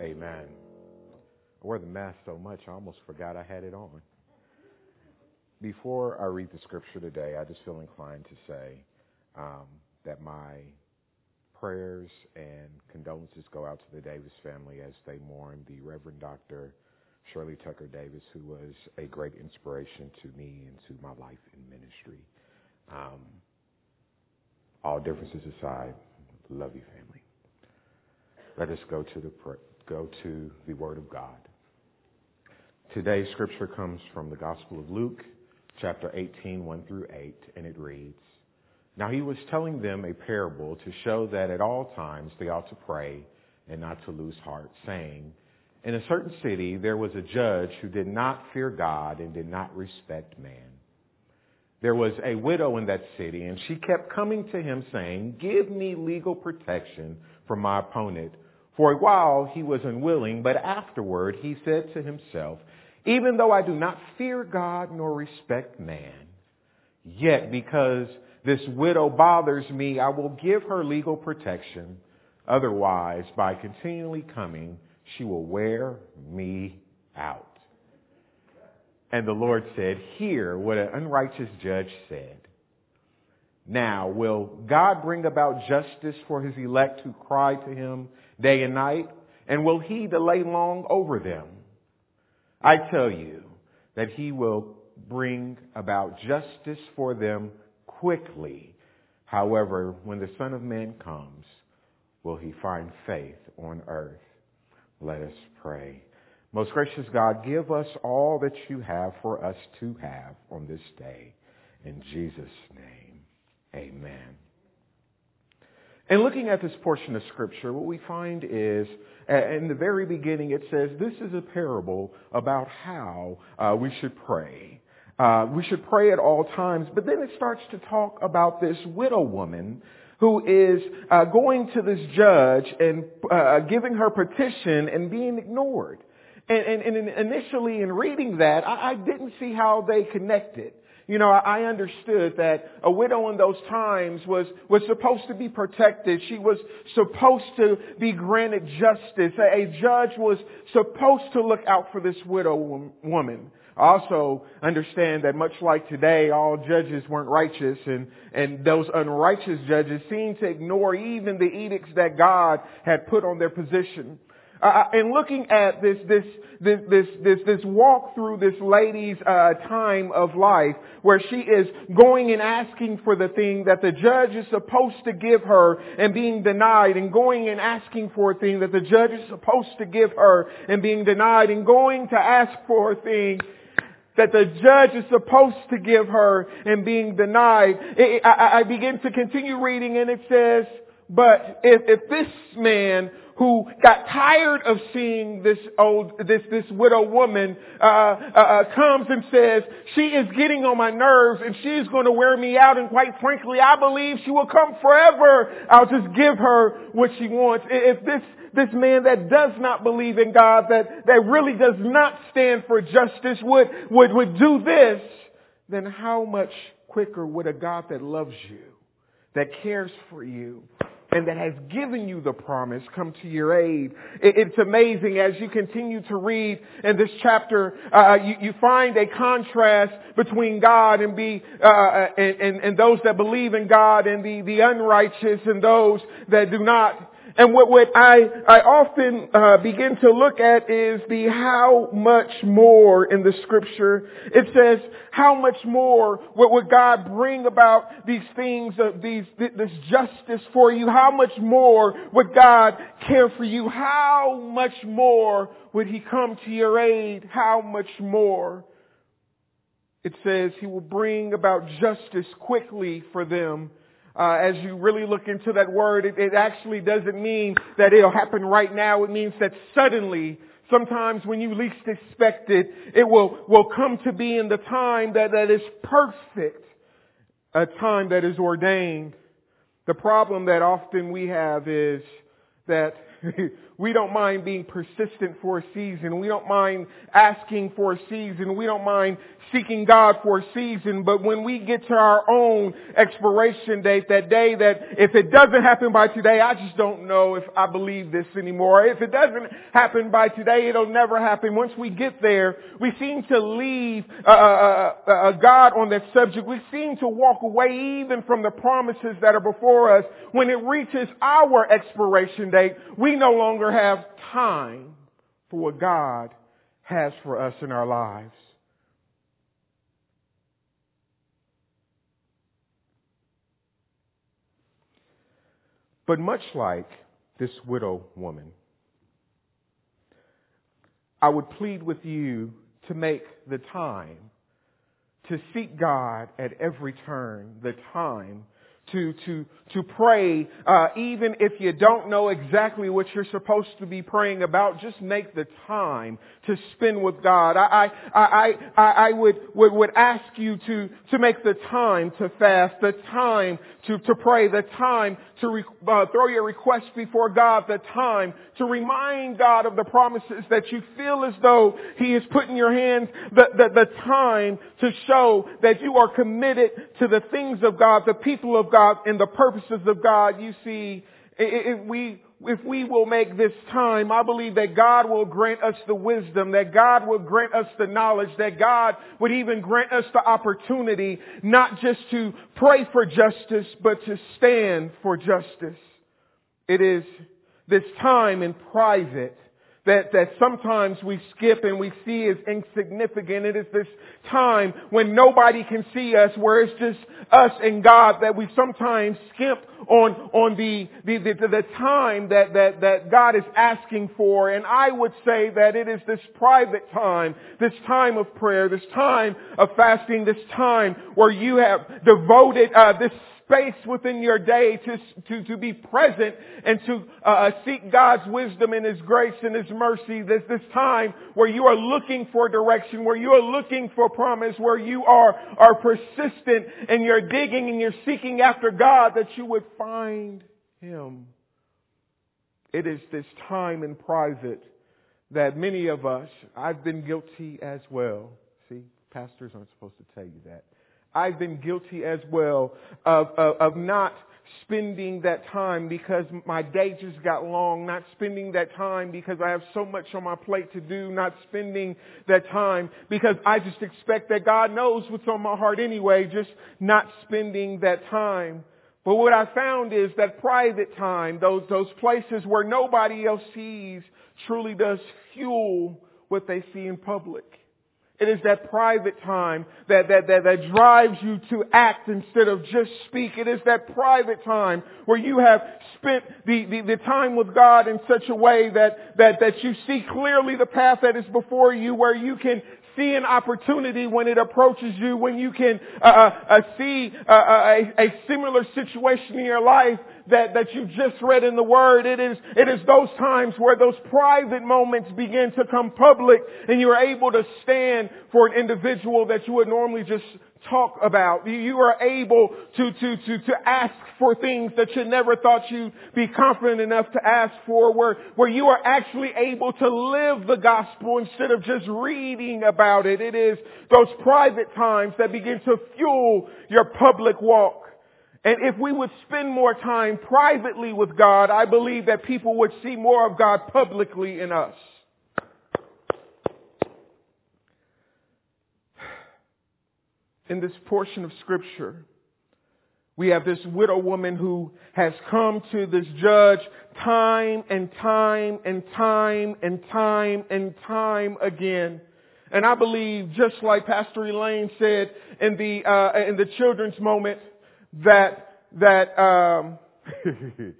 Amen. I wear the mask so much, I almost forgot I had it on. Before I read the scripture today, I just feel inclined to say um, that my prayers and condolences go out to the Davis family as they mourn the Reverend Dr. Shirley Tucker Davis, who was a great inspiration to me and to my life in ministry. Um, all differences aside, love you, family. Let us go to the go to the Word of God. Today's scripture comes from the Gospel of Luke, chapter 18, 1 through 8, and it reads, Now he was telling them a parable to show that at all times they ought to pray and not to lose heart, saying, In a certain city there was a judge who did not fear God and did not respect man. There was a widow in that city, and she kept coming to him saying, Give me legal protection from my opponent for a while he was unwilling, but afterward he said to himself, Even though I do not fear God nor respect man, yet because this widow bothers me, I will give her legal protection. Otherwise, by continually coming, she will wear me out. And the Lord said, Hear what an unrighteous judge said. Now, will God bring about justice for his elect who cry to him day and night? And will he delay long over them? I tell you that he will bring about justice for them quickly. However, when the Son of Man comes, will he find faith on earth? Let us pray. Most gracious God, give us all that you have for us to have on this day. In Jesus' name. Amen. And looking at this portion of Scripture, what we find is, in the very beginning, it says this is a parable about how uh, we should pray. Uh, we should pray at all times, but then it starts to talk about this widow woman who is uh, going to this judge and uh, giving her petition and being ignored. And, and, and initially, in reading that, I, I didn't see how they connected. You know, I understood that a widow in those times was, was supposed to be protected. She was supposed to be granted justice. A judge was supposed to look out for this widow woman. I also understand that much like today, all judges weren't righteous and, and those unrighteous judges seemed to ignore even the edicts that God had put on their position. Uh, uh, and looking at this, this, this, this, this, this walk through this lady's uh, time of life, where she is going and asking for the thing that the judge is supposed to give her and being denied, and going and asking for a thing that the judge is supposed to give her and being denied, and going to ask for a thing that the judge is supposed to give her and being denied. I, I begin to continue reading, and it says, but if, if this man who got tired of seeing this old, this, this widow woman, uh, uh, uh, comes and says, she is getting on my nerves and she is going to wear me out and quite frankly, I believe she will come forever. I'll just give her what she wants. If this, this man that does not believe in God, that, that really does not stand for justice would, would, would do this, then how much quicker would a God that loves you, that cares for you, and that has given you the promise come to your aid. It's amazing as you continue to read in this chapter, uh, you, you, find a contrast between God and be uh, uh, and, and, and those that believe in God and the, the unrighteous and those that do not. And what, what I, I often uh, begin to look at is the how much more in the scripture. It says, how much more what would God bring about these things, of these, this justice for you? How much more would God care for you? How much more would He come to your aid? How much more? It says He will bring about justice quickly for them uh, as you really look into that word, it, it actually doesn't mean that it'll happen right now. It means that suddenly, sometimes when you least expect it, it will, will come to be in the time that, that is perfect, a time that is ordained. The problem that often we have is that We don't mind being persistent for a season. We don't mind asking for a season. We don't mind seeking God for a season. But when we get to our own expiration date, that day that if it doesn't happen by today, I just don't know if I believe this anymore. If it doesn't happen by today, it'll never happen. Once we get there, we seem to leave God on that subject. We seem to walk away even from the promises that are before us. When it reaches our expiration date, we no longer have time for what God has for us in our lives. But much like this widow woman, I would plead with you to make the time to seek God at every turn, the time to, to, to pray, uh, even if you don't know exactly what you're supposed to be praying about, just make the time to spend with God. I, I, I, I, would, would, would ask you to, to make the time to fast, the time to, to pray, the time to re, uh, throw your request before God, the time to remind God of the promises that you feel as though He has put in your hands, the, the, the time to show that you are committed to the things of God, the people of God, and the purposes of God. You see, if we, if we will make this time, I believe that God will grant us the wisdom, that God will grant us the knowledge, that God would even grant us the opportunity not just to pray for justice, but to stand for justice. It is this time in private that, that sometimes we skip and we see as insignificant. It is this time when nobody can see us, where it's just us and God that we sometimes skip on, on the, the, the, the time that, that, that God is asking for. And I would say that it is this private time, this time of prayer, this time of fasting, this time where you have devoted uh, this space within your day to, to, to be present and to uh, uh, seek God's wisdom and His grace and His mercy. There's this time where you are looking for direction, where you are looking for promise, where you are, are persistent and you're digging and you're seeking after God that you would find Him. It is this time in private that many of us, I've been guilty as well. See, pastors aren't supposed to tell you that. I've been guilty as well of, of, of not spending that time because my day just got long, not spending that time because I have so much on my plate to do, not spending that time because I just expect that God knows what's on my heart anyway, just not spending that time. But what I found is that private time, those, those places where nobody else sees, truly does fuel what they see in public. It is that private time that, that, that, that drives you to act instead of just speak. It is that private time where you have spent the, the, the time with God in such a way that, that, that you see clearly the path that is before you, where you can see an opportunity when it approaches you, when you can uh, uh, uh see uh, uh, a, a similar situation in your life that, that you've just read in the Word. It is, it is those times where those private moments begin to come public and you're able to stand for an individual that you would normally just talk about. You are able to, to, to, to ask for things that you never thought you'd be confident enough to ask for, where, where you are actually able to live the gospel instead of just reading about it. It is those private times that begin to fuel your public walk. And if we would spend more time privately with God, I believe that people would see more of God publicly in us. In this portion of scripture, we have this widow woman who has come to this judge time and time and time and time and time again. And I believe, just like Pastor Elaine said in the uh, in the children's moment, that that um,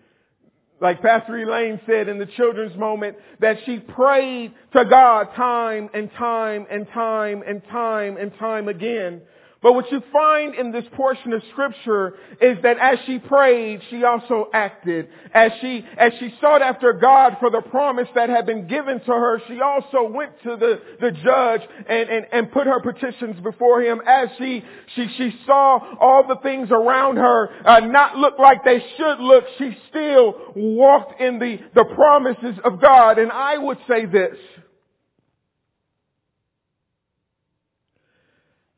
like Pastor Elaine said in the children's moment, that she prayed to God time and time and time and time and time again But what you find in this portion of scripture is that as she prayed, she also acted. As she, as she sought after God for the promise that had been given to her, she also went to the, the judge and, and, and put her petitions before him. As she, she, she saw all the things around her uh, not look like they should look, she still walked in the, the promises of God. And I would say this,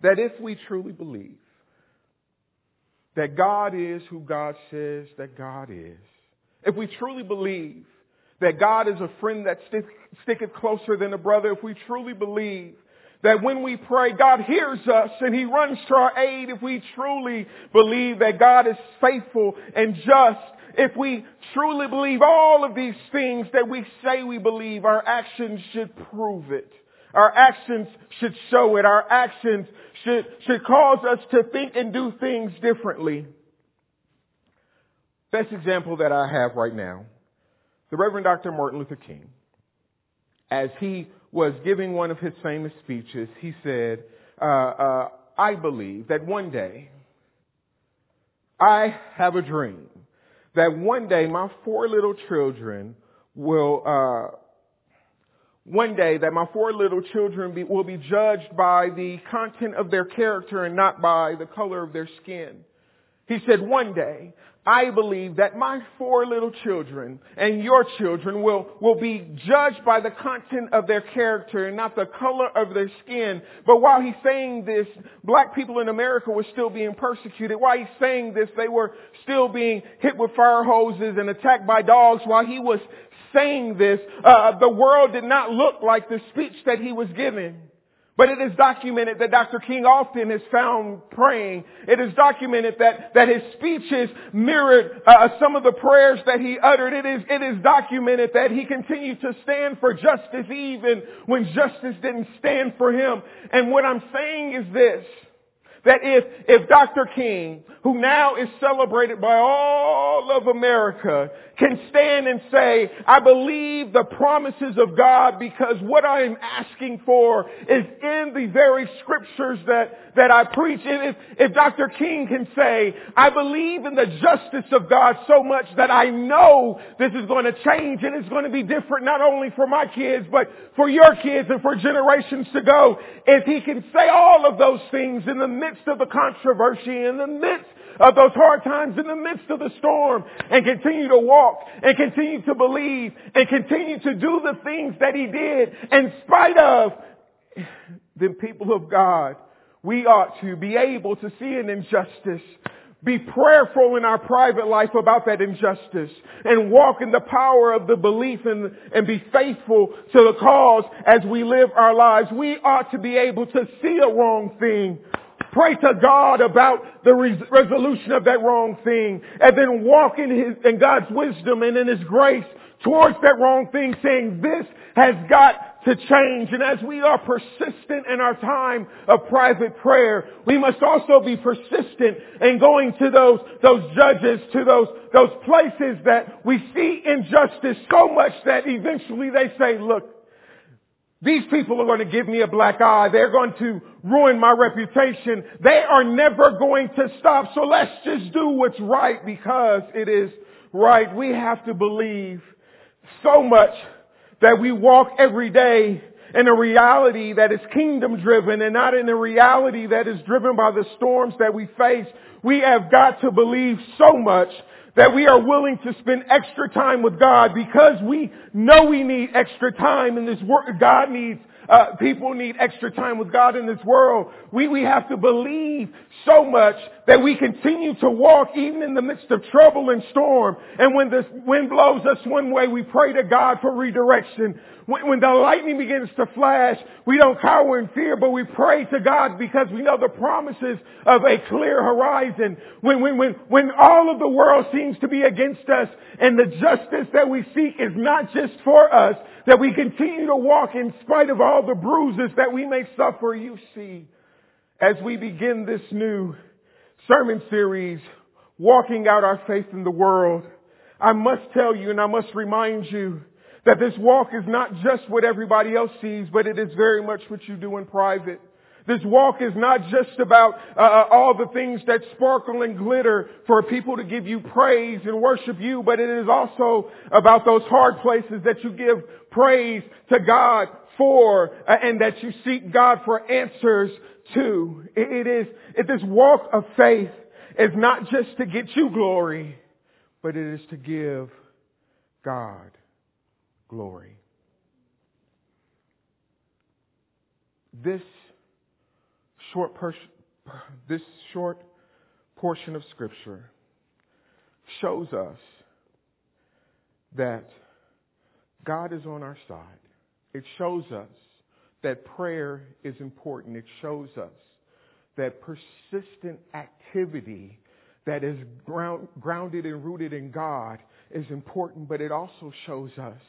that if we truly believe that God is who God says that God is, if we truly believe that God is a friend that stick, sticketh closer than a brother, if we truly believe that when we pray, God hears us and He runs to our aid, if we truly believe that God is faithful and just, if we truly believe all of these things that we say we believe, our actions should prove it. Our actions should show it. Our actions should, should cause us to think and do things differently. Best example that I have right now, the Reverend Dr. Martin Luther King, as he was giving one of his famous speeches, he said, uh, uh, I believe that one day, I have a dream that one day my four little children will, uh, one day that my four little children be, will be judged by the content of their character and not by the color of their skin. He said, one day, I believe that my four little children and your children will, will be judged by the content of their character and not the color of their skin. But while he's saying this, black people in America were still being persecuted. While he's saying this, they were still being hit with fire hoses and attacked by dogs. While he was saying this, uh, the world did not look like the speech that he was giving. But it is documented that Dr. King often is found praying. It is documented that, that his speeches mirrored uh, some of the prayers that he uttered. It is, it is documented that he continued to stand for justice even when justice didn't stand for him. And what I'm saying is this, that if, if Dr. King, who now is celebrated by all of America, can stand and say, I believe the promises of God because what I am asking for is in the very scriptures that, that I preach. If, if Dr. King can say, I believe in the justice of God so much that I know this is going to change and it's going to be different not only for my kids, but for your kids and for generations to go. If he can say all of those things in the midst of the controversy, in the midst of those hard times in the midst of the storm and continue to walk and continue to believe and continue to do the things that he did in spite of the people of God. We ought to be able to see an injustice be prayerful in our private life about that injustice and walk in the power of the belief and, and be faithful to the cause as we live our lives. We ought to be able to see a wrong thing Pray to God about the res- resolution of that wrong thing and then walk in his, in God's wisdom and in his grace towards that wrong thing saying this has got to change. And as we are persistent in our time of private prayer, we must also be persistent in going to those, those judges, to those, those places that we see injustice so much that eventually they say, look, these people are going to give me a black eye. They're going to ruin my reputation. They are never going to stop. So let's just do what's right because it is right. We have to believe so much that we walk every day in a reality that is kingdom driven and not in a reality that is driven by the storms that we face. We have got to believe so much that we are willing to spend extra time with God because we know we need extra time in this world. God needs uh, people need extra time with God in this world. We, we have to believe so much that we continue to walk even in the midst of trouble and storm. And when the wind blows us one way, we pray to God for redirection. When, when the lightning begins to flash, we don't cower in fear, but we pray to God because we know the promises of a clear horizon. When, when, when, when all of the world seems to be against us and the justice that we seek is not just for us, that we continue to walk in spite of all the bruises that we may suffer. You see, as we begin this new sermon series, walking out our faith in the world, I must tell you and I must remind you that this walk is not just what everybody else sees, but it is very much what you do in private. This walk is not just about uh, uh, all the things that sparkle and glitter for people to give you praise and worship you, but it is also about those hard places that you give praise to God for uh, and that you seek God for answers to. It, is, it, this walk of faith is not just to get you glory, but it is to give God glory. This short, pers- this short portion of Scripture shows us that God is on our side. It shows us that prayer is important. It shows us that persistent activity that is ground, grounded and rooted in God is important, but it also shows us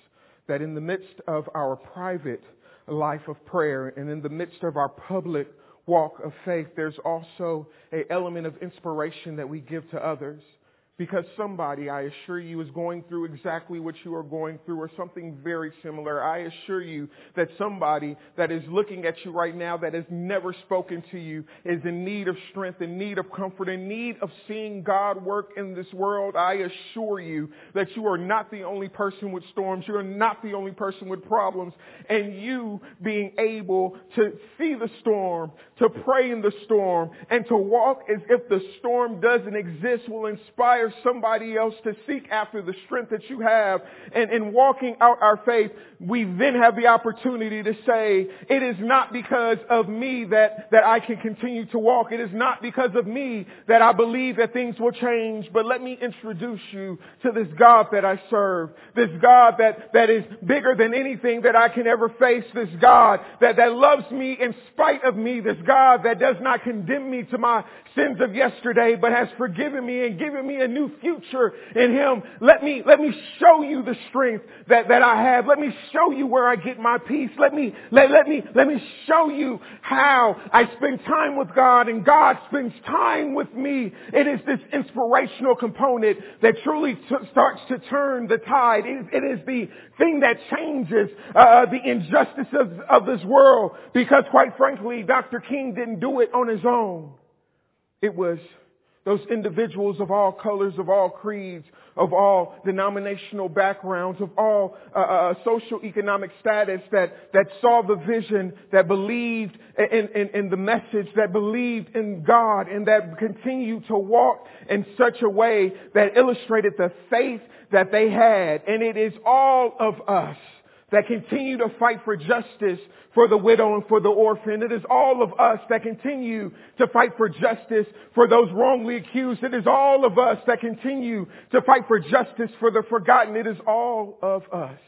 that in the midst of our private life of prayer and in the midst of our public walk of faith, there's also an element of inspiration that we give to others. Because somebody, I assure you, is going through exactly what you are going through or something very similar. I assure you that somebody that is looking at you right now that has never spoken to you is in need of strength, in need of comfort, in need of seeing God work in this world. I assure you that you are not the only person with storms. You are not the only person with problems. And you being able to see the storm, to pray in the storm, and to walk as if the storm doesn't exist will inspire somebody else to seek after the strength that you have. And in walking out our faith, we then have the opportunity to say, it is not because of me that, that I can continue to walk. It is not because of me that I believe that things will change. But let me introduce you to this God that I serve. This God that, that is bigger than anything that I can ever face. This God that, that loves me in spite of me. This God that does not condemn me to my sins of yesterday, but has forgiven me and given me a new future in Him. Let me, let me show you the strength that, that I have. Let me show you where I get my peace. Let me, let, let me, let me show you how I spend time with God and God spends time with me. It is this inspirational component that truly t- starts to turn the tide. It is, it is the thing that changes uh, the injustice of, of this world because quite frankly, Dr. King didn't do it on his own. It was those individuals of all colors, of all creeds, of all denominational backgrounds, of all uh, uh, social economic status that, that saw the vision, that believed in, in, in the message, that believed in God, and that continued to walk in such a way that illustrated the faith that they had. And it is all of us that continue to fight for justice for the widow and for the orphan. It is all of us that continue to fight for justice for those wrongly accused. It is all of us that continue to fight for justice for the forgotten. It is all of us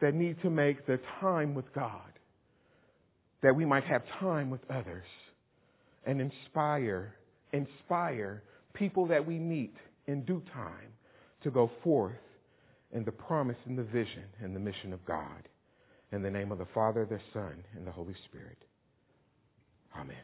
that need to make the time with God that we might have time with others and inspire, inspire people that we meet in due time to go forth in the promise and the vision and the mission of God. In the name of the Father, the Son, and the Holy Spirit. Amen.